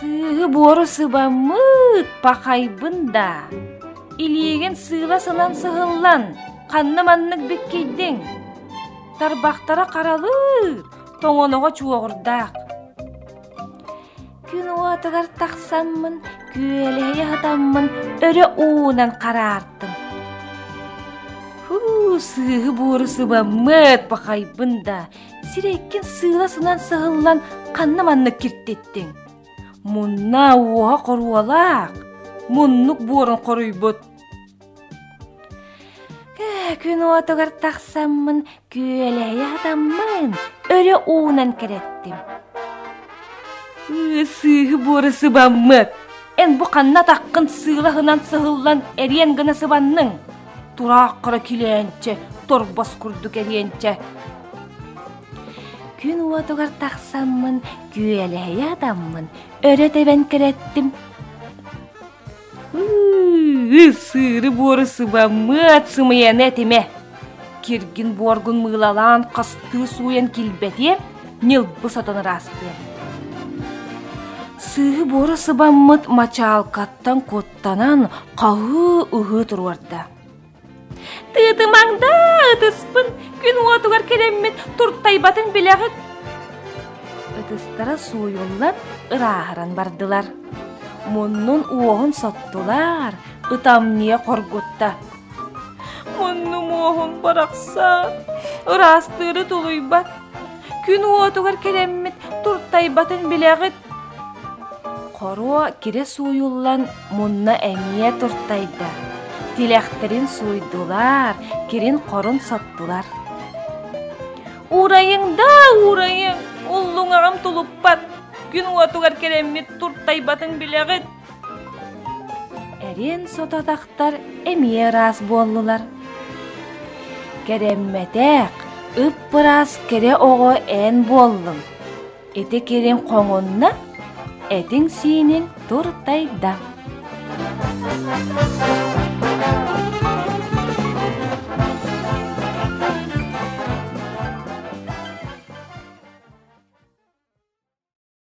Сыы бору сыбаммыт пахайбын да. Илиеген сыыла сынан сыһыллан, қанны маннык беккейдең. Тарбақтара қаралыр, тоңоноға чуоғырдақ. Күн уатыгар тақсаммын, күөлеге хатаммын, өрө уунан қараартым. Ху, сыығы бору сыбаммыт пахайбын да. Сиреккен сыыла сынан сыһыллан, қанны маннык кирттеттең. Мунна уоға qoruwalaq. Муннук буорун qoruybut. Күн отогар тақсаммын, күөләйе адаммын, өрі уунан кереттим. Сыығы буоры сыбаммыт. Эн бу қанна таққын сыылахынан сыһыллан эриен гына сыбанның. Тураақ қыра килээнче, торбас курдук эриенче. Күн уотугар тақсаммын, күөләйе адаммын, өрі тебен кереттим. Сыры боры сыбаммыт сымыян этиме. Киргин боргун мылалан қасты суян килбете, нилбы сатан расты. Сыы боры сыбаммыт мачалкаттан коттанан қағы ұғы тұруарда. Тыытымаңда ытыспын, күн уатугар кереммет турттайбатын билегит. Ытыстара суйуллан ырааһыран бардылар. Муннун уоһун соттулар, ытамния коргутта. Мунну моһун баракса, ырастыры тулуйбат. Күн уотугар кереммит турттайбатын билегит. Коро кире суйуллан мунна эмие турттайда. Тилехтерин суйдулар, кирин корун соттулар. Урайың да, урайың, уллуңағам тулуппат. Күн уатугар кереммит турттайбатын билегит. Эрин сотатақтар эмие рас боллулар. Керемметек, ып бырас кере ого эн боллум. Эте керен қоңунна, этиң сиинин туртайда. Thank you.